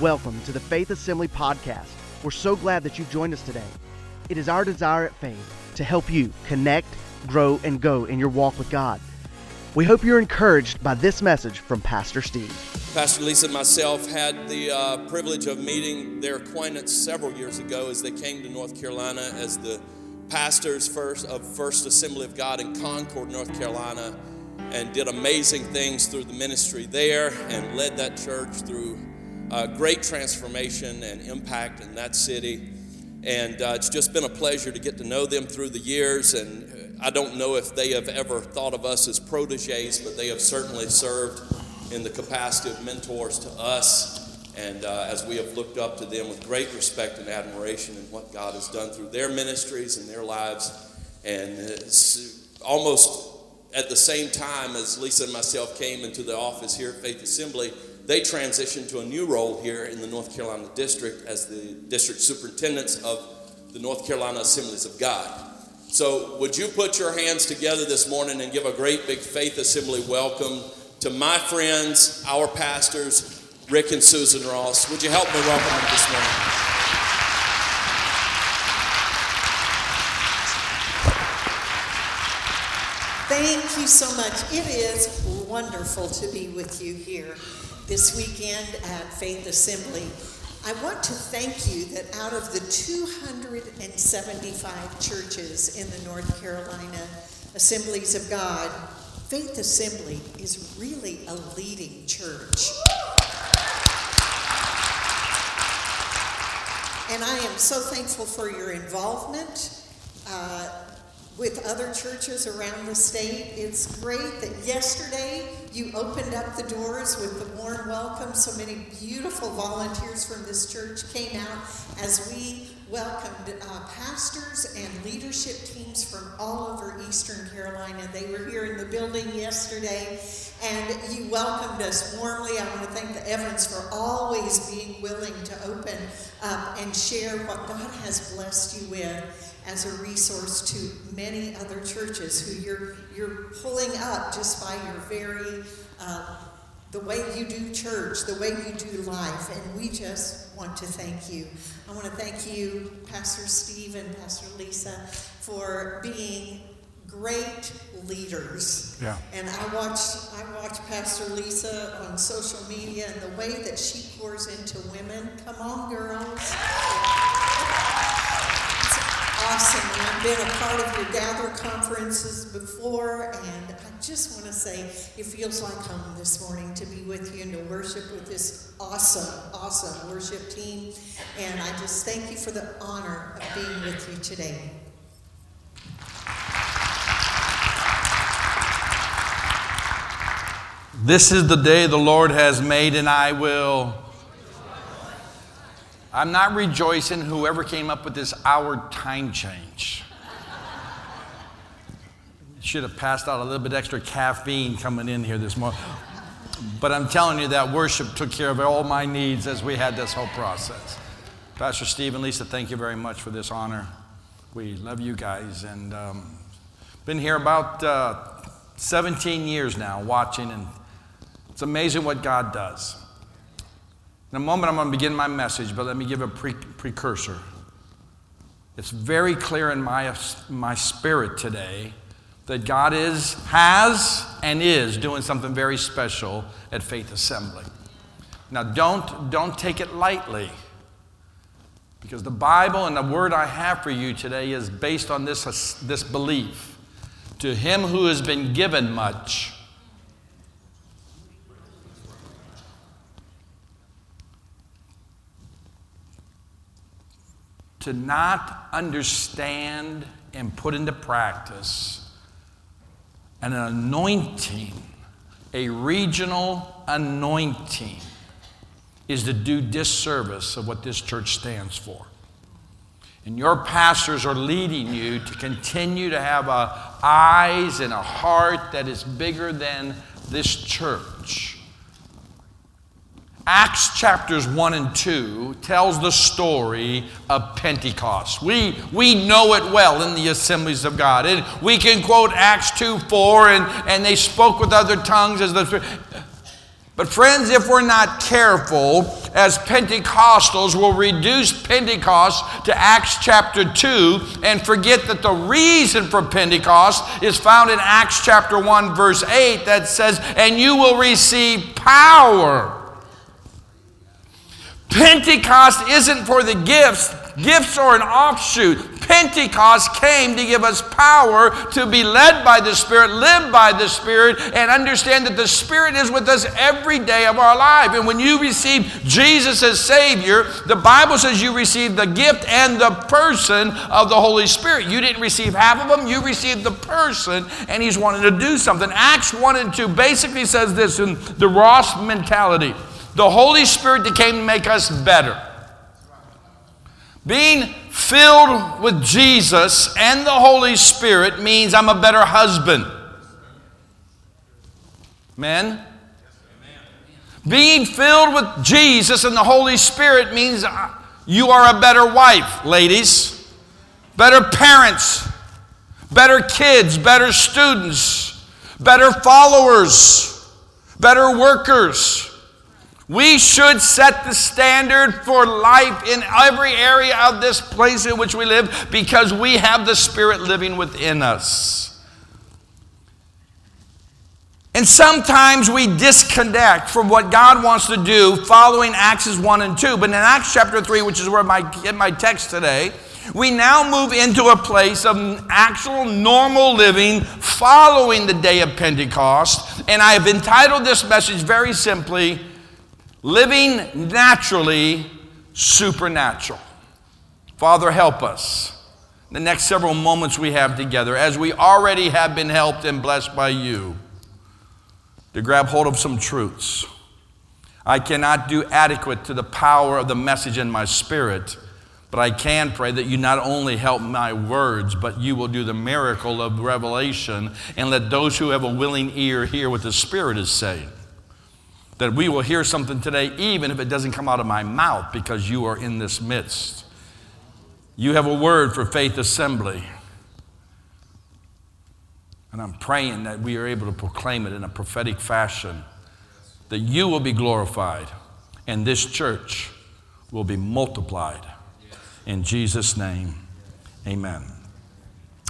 Welcome to the Faith Assembly Podcast. We're so glad that you've joined us today. It is our desire at Faith to help you connect, grow, and go in your walk with God. We hope you're encouraged by this message from Pastor Steve. Pastor Lisa and myself had the uh, privilege of meeting their acquaintance several years ago as they came to North Carolina as the pastors first of First Assembly of God in Concord, North Carolina, and did amazing things through the ministry there and led that church through uh, great transformation and impact in that city. And uh, it's just been a pleasure to get to know them through the years. And I don't know if they have ever thought of us as proteges, but they have certainly served in the capacity of mentors to us. And uh, as we have looked up to them with great respect and admiration in what God has done through their ministries and their lives. And it's almost at the same time as Lisa and myself came into the office here at Faith Assembly, they transitioned to a new role here in the North Carolina district as the district superintendents of the North Carolina Assemblies of God. So, would you put your hands together this morning and give a great big Faith Assembly welcome to my friends, our pastors, Rick and Susan Ross? Would you help me welcome them this morning? Thank you so much. It is wonderful to be with you here this weekend at Faith Assembly. I want to thank you that out of the 275 churches in the North Carolina Assemblies of God, Faith Assembly is really a leading church. And I am so thankful for your involvement. Uh, with other churches around the state. It's great that yesterday you opened up the doors with the warm welcome. So many beautiful volunteers from this church came out as we welcomed uh, pastors and leadership teams from all over Eastern Carolina. They were here in the building yesterday and you welcomed us warmly. I want to thank the Evans for always being willing to open up and share what God has blessed you with as a resource to many other churches who you're, you're pulling up just by your very, uh, the way you do church, the way you do life. And we just want to thank you. I want to thank you, Pastor Steve and Pastor Lisa, for being great leaders. Yeah. And I watch I watch Pastor Lisa on social media and the way that she pours into women. Come on, girls awesome. And I've been a part of your gather conferences before, and I just want to say it feels like home this morning to be with you and to worship with this awesome, awesome worship team. And I just thank you for the honor of being with you today. This is the day the Lord has made, and I will I'm not rejoicing whoever came up with this hour time change. Should have passed out a little bit extra caffeine coming in here this morning. But I'm telling you that worship took care of all my needs as we had this whole process. Pastor Steve and Lisa, thank you very much for this honor. We love you guys and um, been here about uh, 17 years now watching, and it's amazing what God does. In a moment, I'm going to begin my message, but let me give a pre- precursor. It's very clear in my, my spirit today that God is, has, and is doing something very special at Faith Assembly. Now, don't, don't take it lightly because the Bible and the word I have for you today is based on this, this belief. To him who has been given much, to not understand and put into practice an anointing, a regional anointing, is to do disservice of what this church stands for. And your pastors are leading you to continue to have a eyes and a heart that is bigger than this church. Acts chapters 1 and 2 tells the story of Pentecost. We, we know it well in the assemblies of God. And we can quote Acts 2 4, and, and they spoke with other tongues as the. But, friends, if we're not careful, as Pentecostals will reduce Pentecost to Acts chapter 2 and forget that the reason for Pentecost is found in Acts chapter 1, verse 8, that says, And you will receive power. Pentecost isn't for the gifts, gifts are an offshoot. Pentecost came to give us power to be led by the Spirit, live by the Spirit, and understand that the Spirit is with us every day of our life. And when you receive Jesus as Savior, the Bible says you receive the gift and the person of the Holy Spirit. You didn't receive half of them, you received the person, and He's wanting to do something. Acts 1 and 2 basically says this in the Ross mentality the Holy Spirit that came to make us better. Being filled with Jesus and the Holy Spirit means I'm a better husband. Men? Being filled with Jesus and the Holy Spirit means you are a better wife, ladies, better parents, better kids, better students, better followers, better workers. We should set the standard for life in every area of this place in which we live because we have the Spirit living within us. And sometimes we disconnect from what God wants to do following Acts 1 and 2. But in Acts chapter 3, which is where I get my text today, we now move into a place of actual normal living following the day of Pentecost. And I have entitled this message very simply living naturally supernatural. Father, help us. The next several moments we have together, as we already have been helped and blessed by you, to grab hold of some truths. I cannot do adequate to the power of the message in my spirit, but I can pray that you not only help my words, but you will do the miracle of revelation and let those who have a willing ear hear what the Spirit is saying that we will hear something today, even if it doesn't come out of my mouth, because you are in this midst. You have a word for Faith Assembly. And I'm praying that we are able to proclaim it in a prophetic fashion, that you will be glorified and this church will be multiplied. In Jesus' name, amen.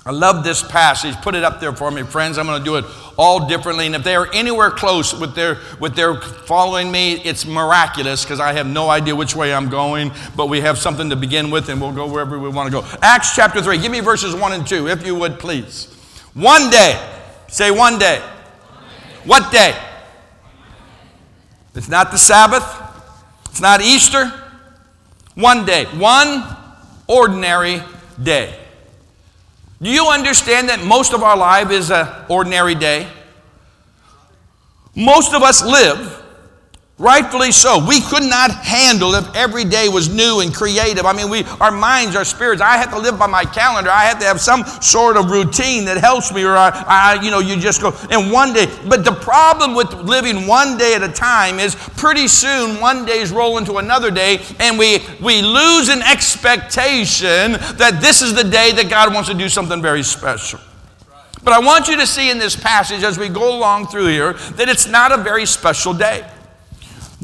I love this passage. Put it up there for me, friends. I'm going to do it all differently. And if they are anywhere close with their with their following me, it's miraculous because I have no idea which way I'm going. But we have something to begin with, and we'll go wherever we want to go. Acts chapter three. Give me verses one and two, if you would, please. One day. Say one day. What day? It's not the Sabbath. It's not Easter. One day. One ordinary day. Do you understand that most of our life is an ordinary day? Most of us live Rightfully so. We could not handle if every day was new and creative. I mean, we, our minds, our spirits. I have to live by my calendar. I have to have some sort of routine that helps me, or I, I, you know, you just go. And one day, but the problem with living one day at a time is pretty soon one day's roll into another day, and we we lose an expectation that this is the day that God wants to do something very special. But I want you to see in this passage as we go along through here that it's not a very special day.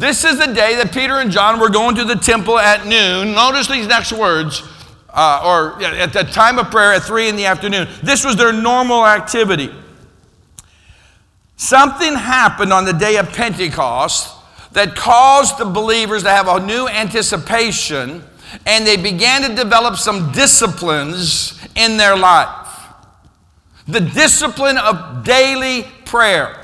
This is the day that Peter and John were going to the temple at noon. Notice these next words, uh, or at the time of prayer at three in the afternoon. This was their normal activity. Something happened on the day of Pentecost that caused the believers to have a new anticipation, and they began to develop some disciplines in their life. The discipline of daily prayer.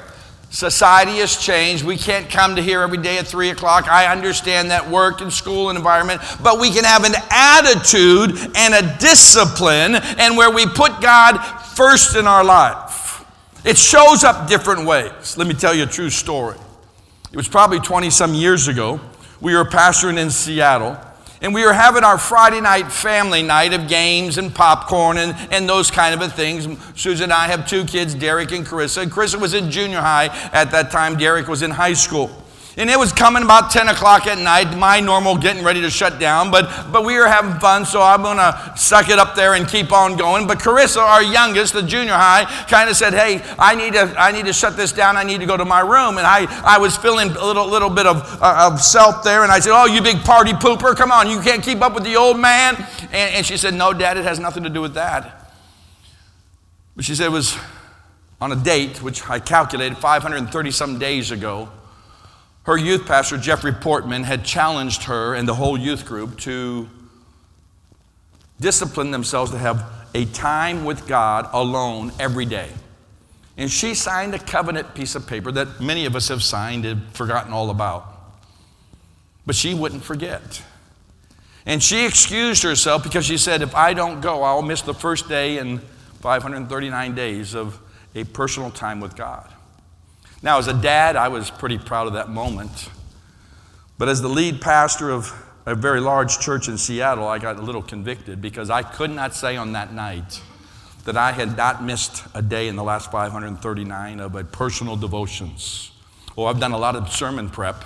Society has changed. We can't come to here every day at 3 o'clock. I understand that work and school and environment, but we can have an attitude and a discipline and where we put God first in our life. It shows up different ways. Let me tell you a true story. It was probably 20 some years ago. We were pastoring in Seattle, and we were having our Friday night family night of games and popcorn and, and those kind of things. Susan and I have two kids, Derek and Carissa. And Carissa was in junior high at that time, Derek was in high school. And it was coming about 10 o'clock at night, my normal getting ready to shut down, but, but we were having fun, so I'm going to suck it up there and keep on going. But Carissa, our youngest, the junior high, kind of said, hey, I need, to, I need to shut this down. I need to go to my room. And I, I was feeling a little, little bit of, uh, of self there, and I said, oh, you big party pooper, come on, you can't keep up with the old man. And, and she said, no, Dad, it has nothing to do with that. But she said it was on a date, which I calculated 530 some days ago her youth pastor, Jeffrey Portman, had challenged her and the whole youth group to discipline themselves to have a time with God alone every day. And she signed a covenant piece of paper that many of us have signed and forgotten all about. But she wouldn't forget. And she excused herself because she said, If I don't go, I'll miss the first day in 539 days of a personal time with God. Now, as a dad, I was pretty proud of that moment. But as the lead pastor of a very large church in Seattle, I got a little convicted because I could not say on that night that I had not missed a day in the last 539 of a personal devotions. Oh, I've done a lot of sermon prep.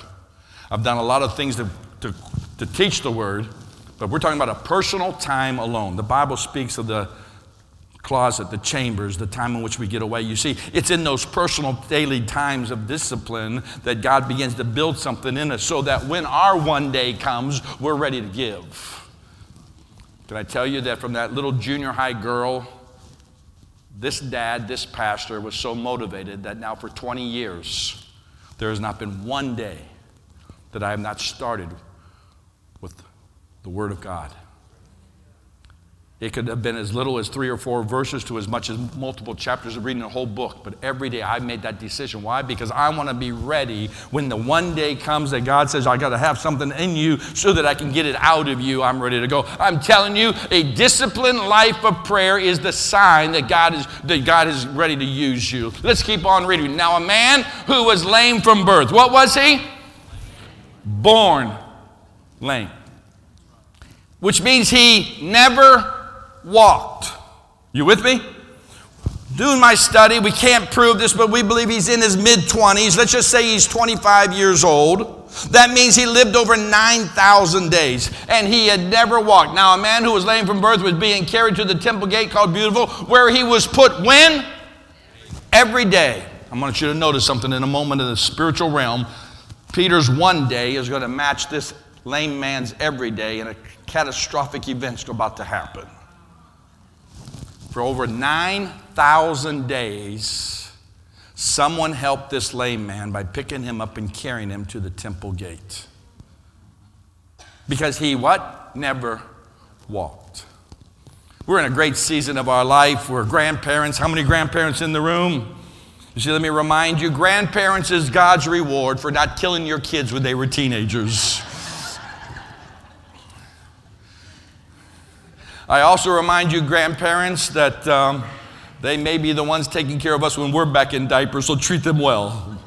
I've done a lot of things to, to, to teach the word, but we're talking about a personal time alone. The Bible speaks of the closet, the chambers, the time in which we get away. You see, it's in those personal daily times of discipline that God begins to build something in us so that when our one day comes, we're ready to give. Can I tell you that from that little junior high girl, this dad, this pastor was so motivated that now for 20 years, there has not been one day that I have not started with the Word of God. It could have been as little as three or four verses to as much as multiple chapters of reading a whole book. But every day I made that decision. Why? Because I want to be ready when the one day comes that God says, I got to have something in you so that I can get it out of you. I'm ready to go. I'm telling you, a disciplined life of prayer is the sign that God is, that God is ready to use you. Let's keep on reading. Now, a man who was lame from birth, what was he? Born lame. Which means he never walked. You with me? Doing my study, we can't prove this, but we believe he's in his mid 20s. Let's just say he's 25 years old. That means he lived over 9,000 days and he had never walked. Now, a man who was lame from birth was being carried to the temple gate called Beautiful, where he was put when? Every day. I want you to notice something in a moment in the spiritual realm. Peter's one day is going to match this lame man's every day, and a catastrophic event's about to happen. For over 9,000 days, someone helped this lame man by picking him up and carrying him to the temple gate. Because he what? Never walked. We're in a great season of our life. We're grandparents. How many grandparents in the room? You see, let me remind you grandparents is God's reward for not killing your kids when they were teenagers. I also remind you, grandparents, that um, they may be the ones taking care of us when we're back in diapers, so treat them well.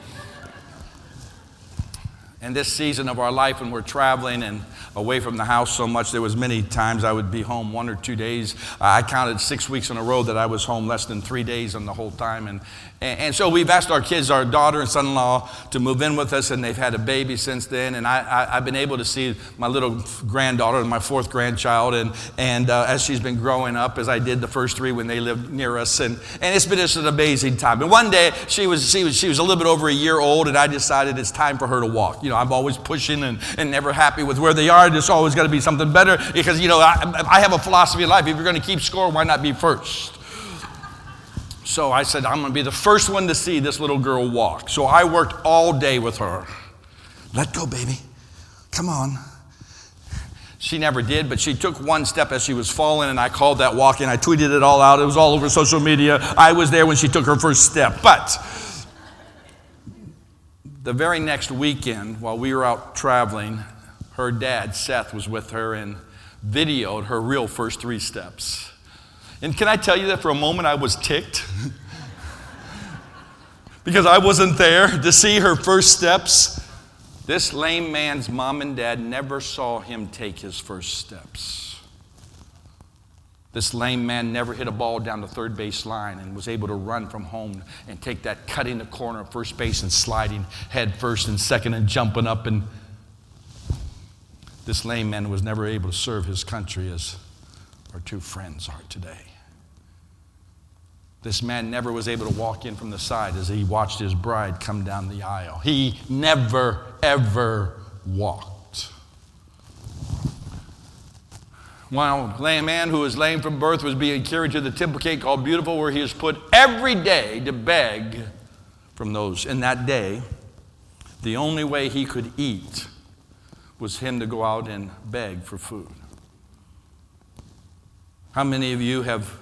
In this season of our life, when we're traveling and away from the house so much, there was many times I would be home one or two days. I counted six weeks in a row that I was home less than three days on the whole time, and and, so we've asked our kids, our daughter and son in law, to move in with us, and they've had a baby since then. And I, I, have been able to see my little granddaughter, my fourth grandchild, and, and uh, as she's been growing up, as I did the first three when they lived near us. And, and it's been just an amazing time. And one day, she was, she, was, she was a little bit over a year old, and I decided it's time for her to walk. You know, I'm always pushing and, and never happy with where they are. There's always got to be something better because, you know, I, I have a philosophy of life. If you're going to keep score, why not be first? So I said, I'm going to be the first one to see this little girl walk. So I worked all day with her. Let go, baby. Come on. She never did, but she took one step as she was falling, and I called that walk walking. I tweeted it all out. It was all over social media. I was there when she took her first step. But the very next weekend, while we were out traveling, her dad, Seth, was with her and videoed her real first three steps. And can I tell you that for a moment I was ticked? because I wasn't there to see her first steps. This lame man's mom and dad never saw him take his first steps. This lame man never hit a ball down the third base line and was able to run from home and take that cutting the corner of first base and sliding head first and second and jumping up. And this lame man was never able to serve his country as our two friends are today. This man never was able to walk in from the side as he watched his bride come down the aisle. He never, ever walked. While a man who was lame from birth was being carried to the temple gate called Beautiful, where he was put every day to beg from those. In that day, the only way he could eat was him to go out and beg for food. How many of you have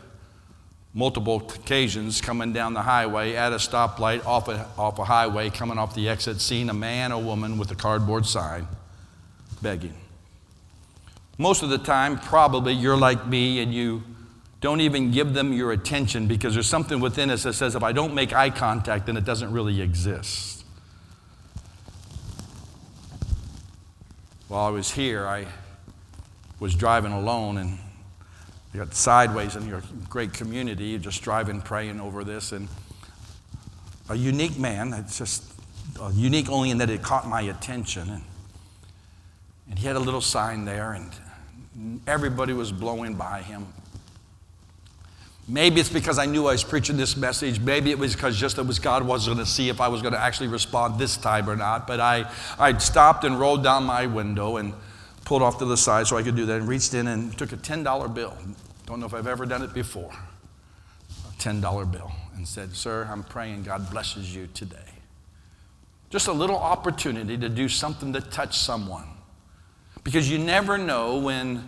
multiple occasions coming down the highway at a stoplight off a, off a highway, coming off the exit, seeing a man or woman with a cardboard sign begging? Most of the time, probably you're like me and you don't even give them your attention because there's something within us that says if I don't make eye contact, then it doesn't really exist. While I was here, I was driving alone and you got sideways in your great community, You're just driving, praying over this, and a unique man, it's just uh, unique only in that it caught my attention. And, and he had a little sign there, and Everybody was blowing by him. Maybe it's because I knew I was preaching this message. Maybe it was because just it was God was going to see if I was going to actually respond this time or not. But I, I stopped and rolled down my window and pulled off to the side so I could do that and reached in and took a $10 bill. Don't know if I've ever done it before. A $10 bill and said, Sir, I'm praying God blesses you today. Just a little opportunity to do something to touch someone. Because you never know when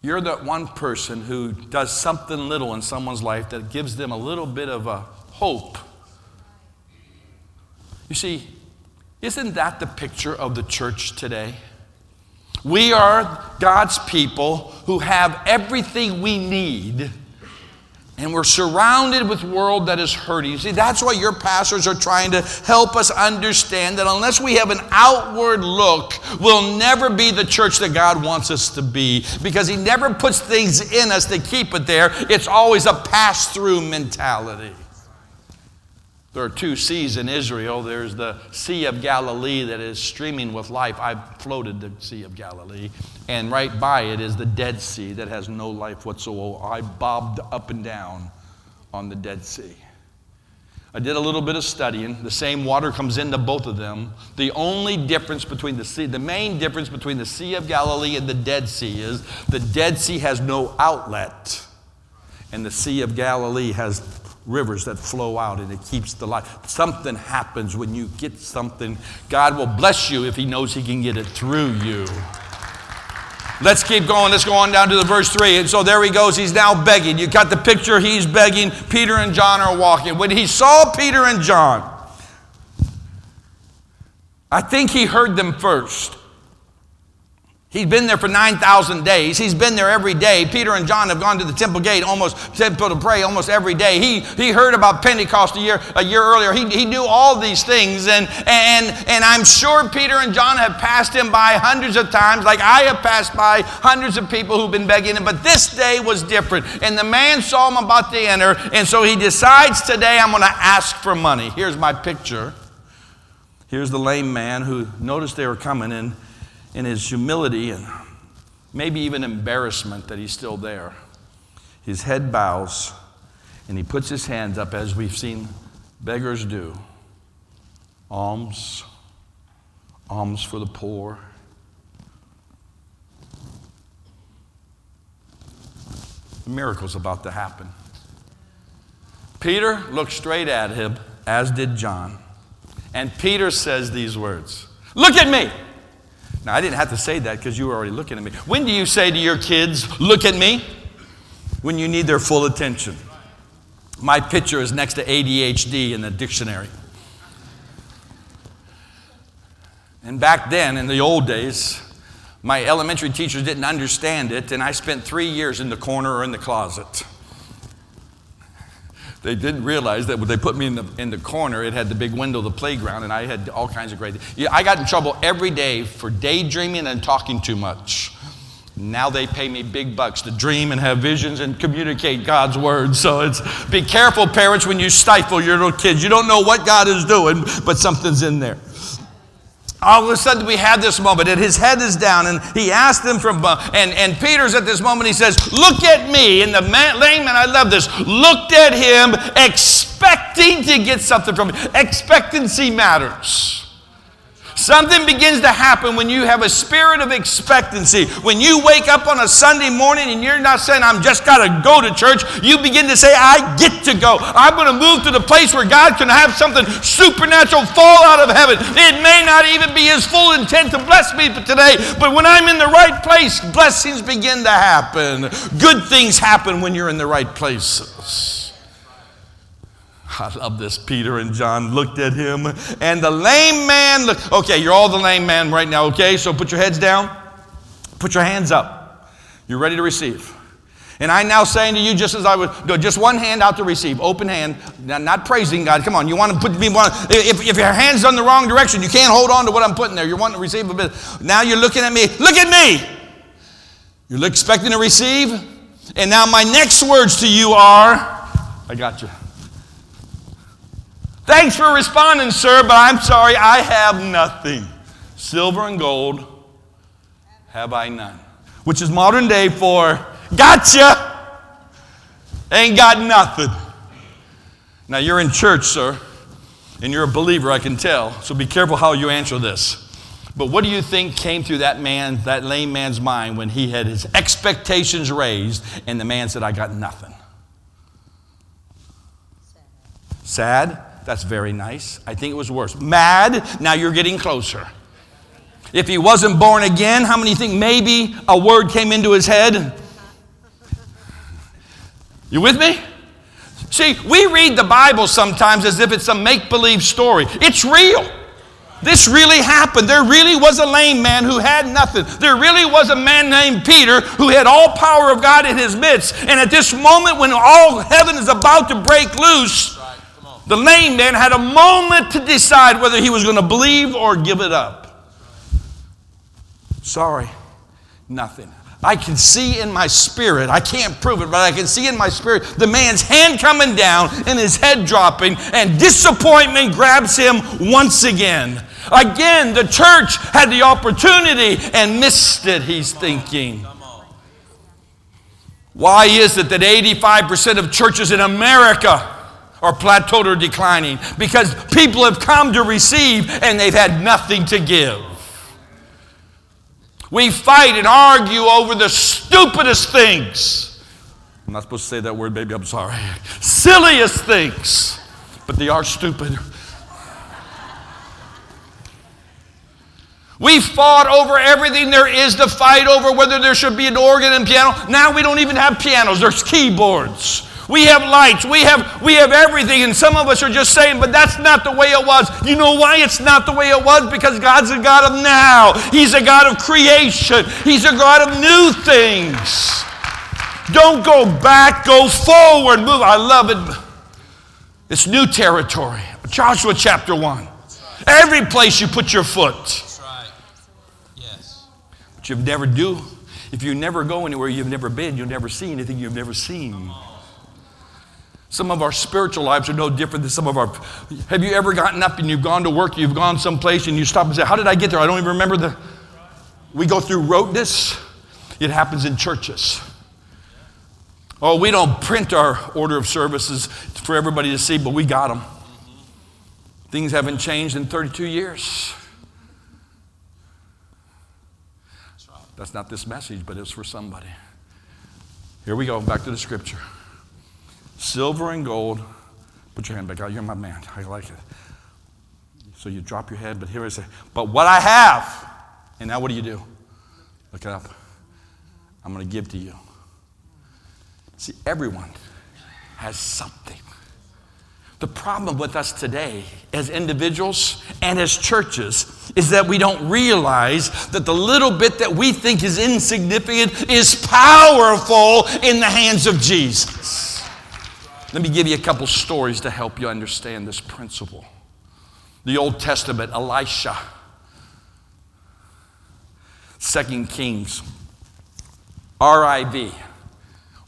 you're that one person who does something little in someone's life that gives them a little bit of a hope. You see, isn't that the picture of the church today? We are God's people who have everything we need and we're surrounded with world that is hurting. See, that's why your pastors are trying to help us understand that unless we have an outward look, we'll never be the church that God wants us to be because He never puts things in us to keep it there. It's always a pass through mentality. There are two seas in Israel. There's the Sea of Galilee that is streaming with life. I've floated the Sea of Galilee. And right by it is the Dead Sea that has no life whatsoever. I bobbed up and down on the Dead Sea. I did a little bit of studying. The same water comes into both of them. The only difference between the sea, the main difference between the Sea of Galilee and the Dead Sea is the Dead Sea has no outlet, and the Sea of Galilee has rivers that flow out and it keeps the life. Something happens when you get something. God will bless you if He knows He can get it through you. Let's keep going. Let's go on down to the verse 3. And so there he goes. He's now begging. You got the picture. He's begging. Peter and John are walking. When he saw Peter and John, I think he heard them first. He's been there for 9,000 days. He's been there every day. Peter and John have gone to the temple gate almost, temple to pray almost every day. He, he heard about Pentecost a year, a year earlier. He, he knew all these things. And, and, and I'm sure Peter and John have passed him by hundreds of times, like I have passed by hundreds of people who've been begging him. But this day was different. And the man saw him about to enter. And so he decides today, I'm going to ask for money. Here's my picture. Here's the lame man who noticed they were coming in in his humility and maybe even embarrassment that he's still there. His head bows and he puts his hands up as we've seen beggars do alms, alms for the poor. The miracle's about to happen. Peter looked straight at him, as did John. And Peter says these words Look at me! Now, I didn't have to say that because you were already looking at me. When do you say to your kids, look at me? When you need their full attention. My picture is next to ADHD in the dictionary. And back then, in the old days, my elementary teachers didn't understand it, and I spent three years in the corner or in the closet. They didn't realize that when they put me in the, in the corner, it had the big window, the playground, and I had all kinds of great. Yeah, I got in trouble every day for daydreaming and talking too much. Now they pay me big bucks to dream and have visions and communicate God's word. So it's be careful, parents, when you stifle your little kids. You don't know what God is doing, but something's in there. All of a sudden, we had this moment, and his head is down, and he asked them from, uh, and, and Peter's at this moment, he says, Look at me. And the man, lame man, I love this, looked at him expecting to get something from him. Expectancy matters. Something begins to happen when you have a spirit of expectancy. When you wake up on a Sunday morning and you're not saying, I'm just got to go to church, you begin to say, I get to go. I'm going to move to the place where God can have something supernatural fall out of heaven. It may not even be His full intent to bless me today, but when I'm in the right place, blessings begin to happen. Good things happen when you're in the right places. I love this. Peter and John looked at him, and the lame man looked. Okay, you're all the lame man right now, okay? So put your heads down, put your hands up. You're ready to receive. And I'm now saying to you, just as I would just one hand out to receive, open hand, not praising God. Come on, you want to put me one. If, if your hand's on the wrong direction, you can't hold on to what I'm putting there. You're wanting to receive a bit. Now you're looking at me. Look at me. You're expecting to receive. And now my next words to you are, I got you. Thanks for responding, sir, but I'm sorry, I have nothing. Silver and gold have I none. Which is modern day for gotcha. Ain't got nothing. Now you're in church, sir, and you're a believer, I can tell. So be careful how you answer this. But what do you think came through that man, that lame man's mind when he had his expectations raised and the man said, I got nothing? Sad? That's very nice. I think it was worse. Mad, now you're getting closer. If he wasn't born again, how many think maybe a word came into his head? You with me? See, we read the Bible sometimes as if it's a make believe story. It's real. This really happened. There really was a lame man who had nothing. There really was a man named Peter who had all power of God in his midst. And at this moment, when all heaven is about to break loose, the lame man had a moment to decide whether he was going to believe or give it up. Sorry, nothing. I can see in my spirit, I can't prove it, but I can see in my spirit the man's hand coming down and his head dropping, and disappointment grabs him once again. Again, the church had the opportunity and missed it, he's thinking. Why is it that 85% of churches in America or plateaued or declining because people have come to receive and they've had nothing to give. We fight and argue over the stupidest things. I'm not supposed to say that word, baby, I'm sorry. Silliest things, but they are stupid. We fought over everything there is to fight over, whether there should be an organ and piano. Now we don't even have pianos, there's keyboards. We have lights. We have, we have everything. And some of us are just saying, but that's not the way it was. You know why it's not the way it was? Because God's a God of now. He's a God of creation. He's a God of new things. Don't go back, go forward. Move. I love it. It's new territory. Joshua chapter 1. Every place you put your foot. That's right. Yes. But you never do. If you never go anywhere you've never been, you'll never see anything you've never seen. Some of our spiritual lives are no different than some of our. Have you ever gotten up and you've gone to work, you've gone someplace, and you stop and say, How did I get there? I don't even remember the. We go through roteness. It happens in churches. Oh, we don't print our order of services for everybody to see, but we got them. Things haven't changed in 32 years. That's not this message, but it's for somebody. Here we go, back to the scripture silver and gold. Put your hand back out. You're my man. I like it. So you drop your head, but here I say, but what I have, and now what do you do? Look it up. I'm going to give to you. See, everyone has something. The problem with us today, as individuals and as churches, is that we don't realize that the little bit that we think is insignificant is powerful in the hands of Jesus. Let me give you a couple stories to help you understand this principle. The Old Testament, Elisha, Second Kings. RIV,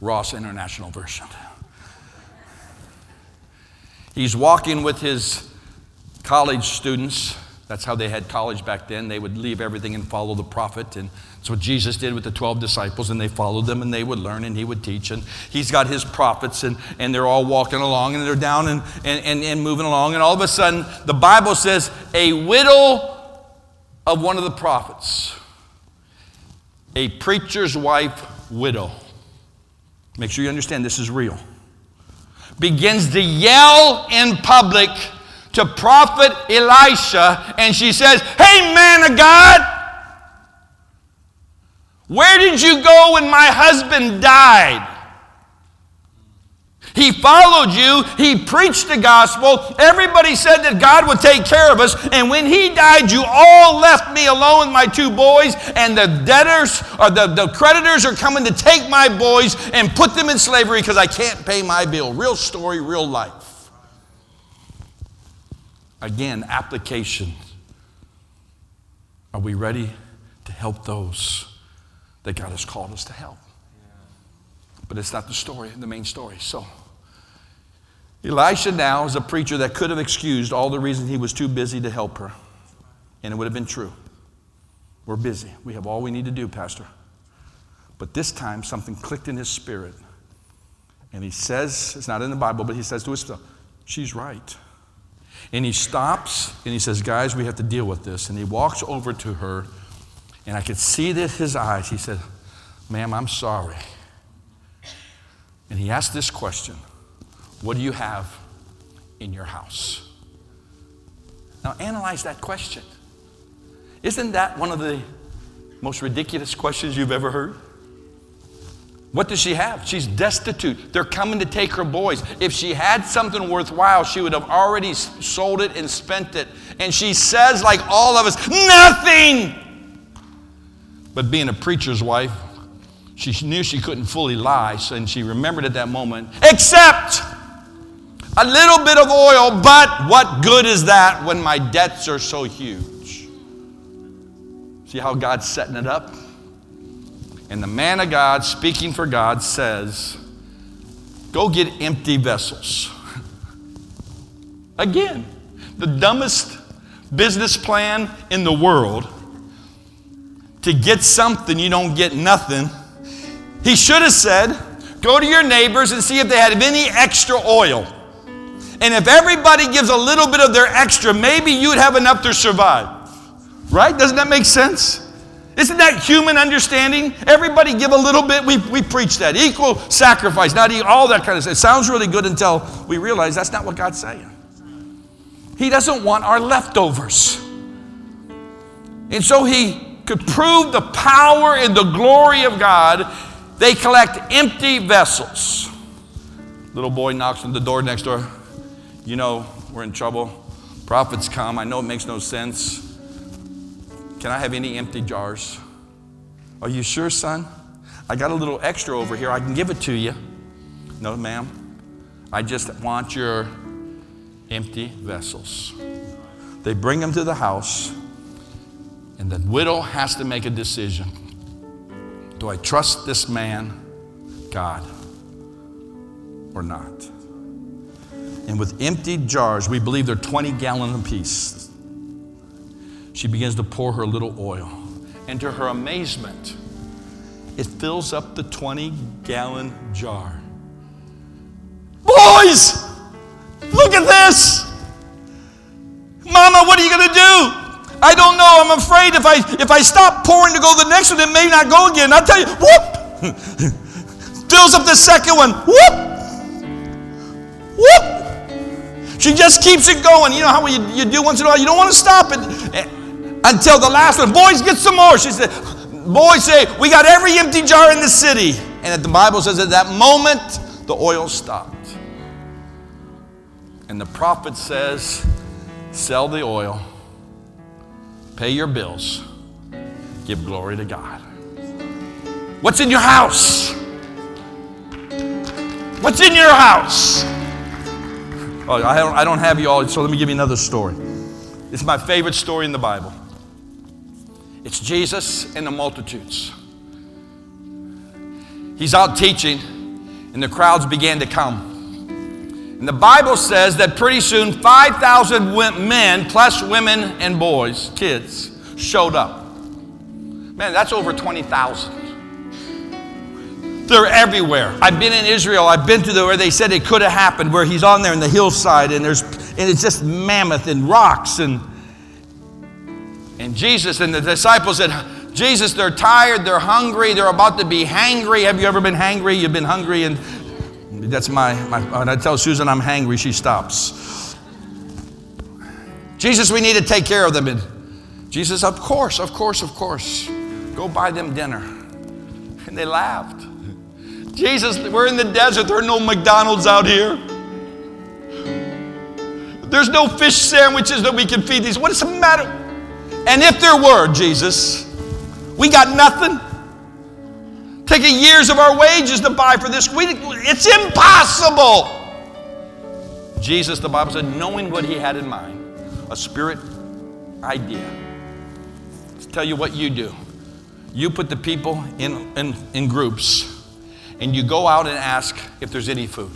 Ross International Version. He's walking with his college students. That's how they had college back then. They would leave everything and follow the prophet. And that's what Jesus did with the 12 disciples. And they followed them and they would learn and he would teach. And he's got his prophets and, and they're all walking along and they're down and, and, and, and moving along. And all of a sudden, the Bible says, a widow of one of the prophets, a preacher's wife, widow. Make sure you understand this is real begins to yell in public to prophet Elisha, and she says, Hey, man of God, where did you go when my husband died? He followed you. He preached the gospel. Everybody said that God would take care of us. And when he died, you all left me alone with my two boys. And the debtors or the, the creditors are coming to take my boys and put them in slavery because I can't pay my bill. Real story, real life. Again, application. Are we ready to help those that God has called us to help? But it's not the story, the main story. So, Elisha now is a preacher that could have excused all the reasons he was too busy to help her. And it would have been true. We're busy. We have all we need to do, Pastor. But this time, something clicked in his spirit. And he says, it's not in the Bible, but he says to himself, She's right. And he stops and he says, Guys, we have to deal with this. And he walks over to her, and I could see that his eyes. He said, Ma'am, I'm sorry. And he asked this question what do you have in your house? Now, analyze that question. Isn't that one of the most ridiculous questions you've ever heard? What does she have? She's destitute. They're coming to take her boys. If she had something worthwhile, she would have already sold it and spent it. And she says, like all of us, nothing. But being a preacher's wife, she knew she couldn't fully lie, and she remembered at that moment, except a little bit of oil, but what good is that when my debts are so huge? See how God's setting it up? And the man of God, speaking for God, says, Go get empty vessels. Again, the dumbest business plan in the world to get something you don't get nothing. He should have said, Go to your neighbors and see if they had any extra oil. And if everybody gives a little bit of their extra, maybe you'd have enough to survive. Right? Doesn't that make sense? Isn't that human understanding? Everybody give a little bit. We, we preach that. Equal sacrifice, not equal, all that kind of stuff. It sounds really good until we realize that's not what God's saying. He doesn't want our leftovers. And so he could prove the power and the glory of God. They collect empty vessels. Little boy knocks on the door next door you know, we're in trouble. Prophets come. I know it makes no sense. Can I have any empty jars? Are you sure, son? I got a little extra over here. I can give it to you. No, ma'am. I just want your empty vessels. They bring them to the house, and the widow has to make a decision. Do I trust this man, God, or not? and with empty jars, we believe they're 20 gallon apiece, she begins to pour her little oil. And to her amazement, it fills up the 20 gallon jar. Boys, look at this. Mama, what are you going to do? I don't know. I'm afraid if I if I stop pouring to go to the next one, it may not go again. I'll tell you, whoop! Fills up the second one. Whoop! Whoop! She just keeps it going. You know how you, you do once in a while? You don't want to stop it until the last one. Boys, get some more. She said, Boys say, We got every empty jar in the city. And the Bible says at that moment, the oil stopped. And the prophet says, Sell the oil, pay your bills, give glory to God. What's in your house? What's in your house? Oh, I don't, I don't have you all, so let me give you another story. It's my favorite story in the Bible. It's Jesus and the multitudes. He's out teaching, and the crowds began to come. And the Bible says that pretty soon 5,000 men, plus women and boys, kids, showed up. Man, that's over 20,000. They're everywhere. I've been in Israel. I've been to the where they said it could have happened, where he's on there in the hillside, and there's and it's just mammoth and rocks and and Jesus and the disciples said, Jesus, they're tired, they're hungry, they're about to be hangry. Have you ever been hangry? You've been hungry, and that's my, my when I tell Susan I'm hangry, she stops. Jesus, we need to take care of them. And Jesus, of course, of course, of course. Go buy them dinner. And they laughed. Jesus, we're in the desert. There are no McDonald's out here. There's no fish sandwiches that we can feed these. What is the matter? And if there were, Jesus, we got nothing. Taking years of our wages to buy for this. We, it's impossible. Jesus, the Bible said, knowing what he had in mind, a spirit idea. Let's tell you what you do. You put the people in, in, in groups and you go out and ask if there's any food.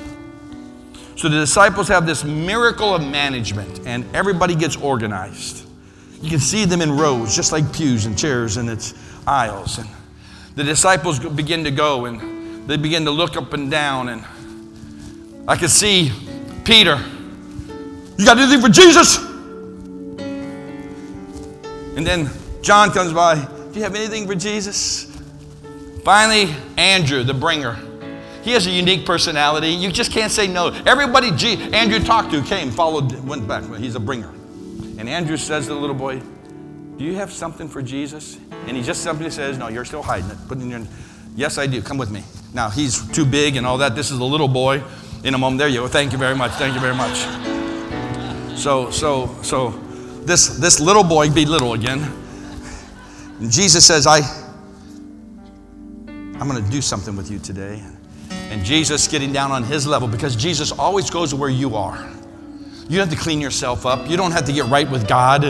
So the disciples have this miracle of management, and everybody gets organized. You can see them in rows, just like pews and chairs and its aisles. And the disciples begin to go and they begin to look up and down. And I can see Peter, you got anything for Jesus? And then John comes by, do you have anything for Jesus? Finally, Andrew, the bringer. He has a unique personality. You just can't say no. Everybody G- Andrew talked to came, followed, went back. He's a bringer. And Andrew says to the little boy, Do you have something for Jesus? And he just simply says, No, you're still hiding it. Put it in your, yes, I do. Come with me. Now, he's too big and all that. This is a little boy. In a moment, there you go. Thank you very much. Thank you very much. So, so, so, this, this little boy be little again. And Jesus says, I, I'm going to do something with you today. And Jesus getting down on his level because Jesus always goes where you are. You don't have to clean yourself up. You don't have to get right with God.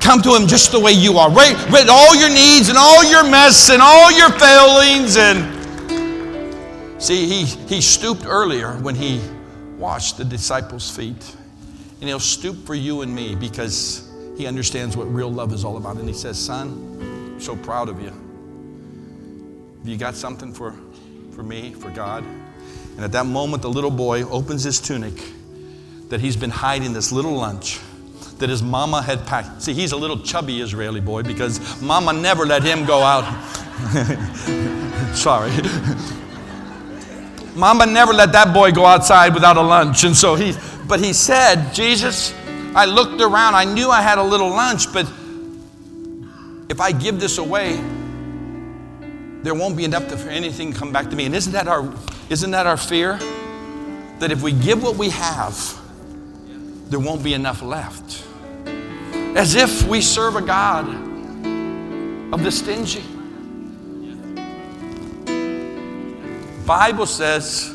Come to him just the way you are. Right, with all your needs and all your mess and all your failings and see he he stooped earlier when he washed the disciples' feet. And he'll stoop for you and me because he understands what real love is all about. And he says, Son, I'm so proud of you. Have you got something for for me, for God. And at that moment, the little boy opens his tunic that he's been hiding this little lunch that his mama had packed. See, he's a little chubby Israeli boy because mama never let him go out. Sorry. mama never let that boy go outside without a lunch. And so he, but he said, Jesus, I looked around. I knew I had a little lunch, but if I give this away, there won't be enough for anything to come back to me. And isn't that our isn't that our fear? That if we give what we have, there won't be enough left. As if we serve a God of the stingy. Bible says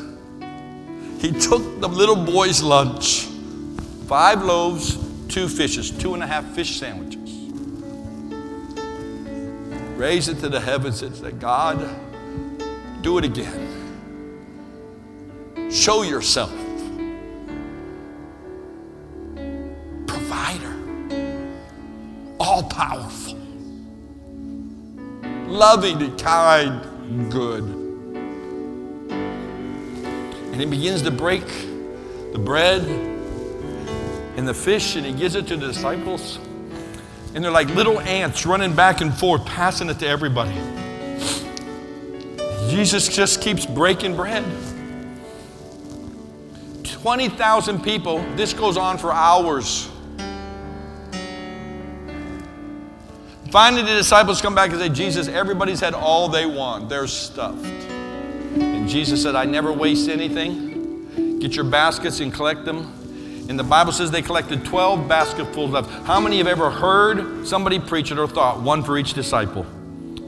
he took the little boy's lunch, five loaves, two fishes, two and a half fish sandwiches raised it to the heavens and said, God, do it again. Show yourself. All powerful, loving and kind, good. And he begins to break the bread and the fish and he gives it to the disciples. And they're like little ants running back and forth, passing it to everybody. Jesus just keeps breaking bread. 20,000 people, this goes on for hours. Finally, the disciples come back and say, Jesus, everybody's had all they want. They're stuffed. And Jesus said, I never waste anything. Get your baskets and collect them and the Bible says they collected 12 basketfuls of. How many have ever heard somebody preach it or thought? One for each disciple.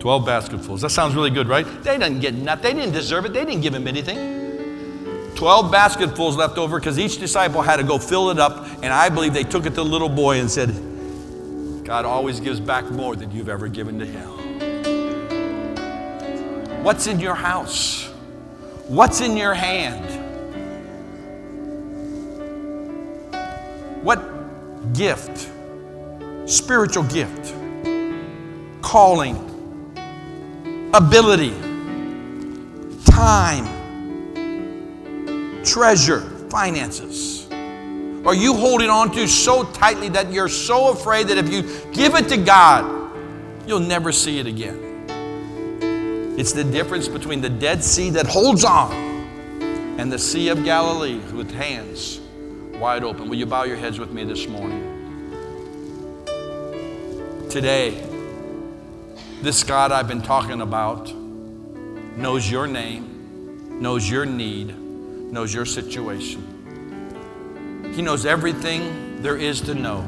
12 basketfuls. That sounds really good, right? They didn't get nothing. They didn't deserve it. They didn't give him anything. 12 basketfuls left over because each disciple had to go fill it up. And I believe they took it to the little boy and said, God always gives back more than you've ever given to him. What's in your house? What's in your hand? What gift, spiritual gift, calling, ability, time, treasure, finances are you holding on to so tightly that you're so afraid that if you give it to God, you'll never see it again? It's the difference between the Dead Sea that holds on and the Sea of Galilee with hands wide open. Will you bow your heads with me this morning? Today, this God I've been talking about knows your name, knows your need, knows your situation. He knows everything there is to know.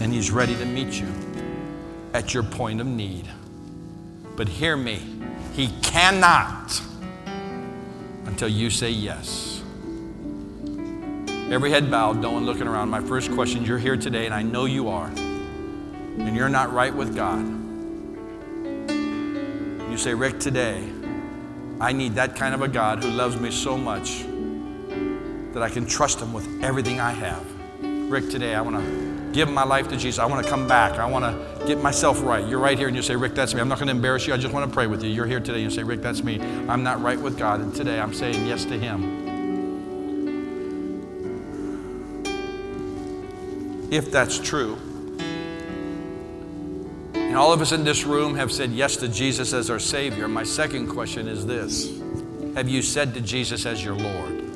And He's ready to meet you at your point of need. But hear me, He cannot until you say yes. Every head bowed, no one looking around. My first question you're here today, and I know you are, and you're not right with God. You say, Rick, today, I need that kind of a God who loves me so much that I can trust Him with everything I have. Rick, today I want to give my life to Jesus. I want to come back. I want to get myself right. You're right here and you say, Rick, that's me. I'm not going to embarrass you. I just want to pray with you. You're here today and you say, Rick, that's me. I'm not right with God. And today I'm saying yes to Him. If that's true, and all of us in this room have said yes to Jesus as our Savior, my second question is this Have you said to Jesus as your Lord?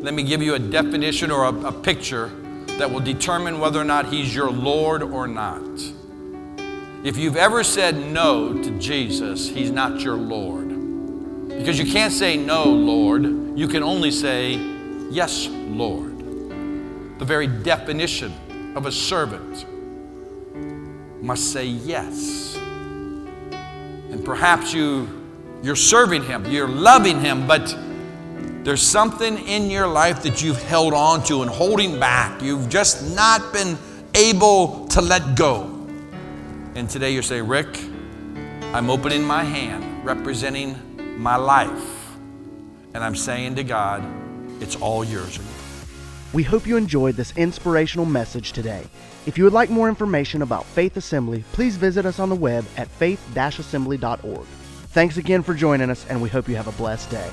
Let me give you a definition or a, a picture that will determine whether or not he's your Lord or not. If you've ever said no to Jesus, he's not your Lord. Because you can't say no, Lord. You can only say yes, Lord. The very definition of a servant must say yes. And perhaps you you're serving him, you're loving him, but there's something in your life that you've held on to and holding back. You've just not been able to let go. And today you're saying, Rick, I'm opening my hand, representing my life. And I'm saying to God, it's all yours. We hope you enjoyed this inspirational message today. If you would like more information about Faith Assembly, please visit us on the web at faith-assembly.org. Thanks again for joining us, and we hope you have a blessed day.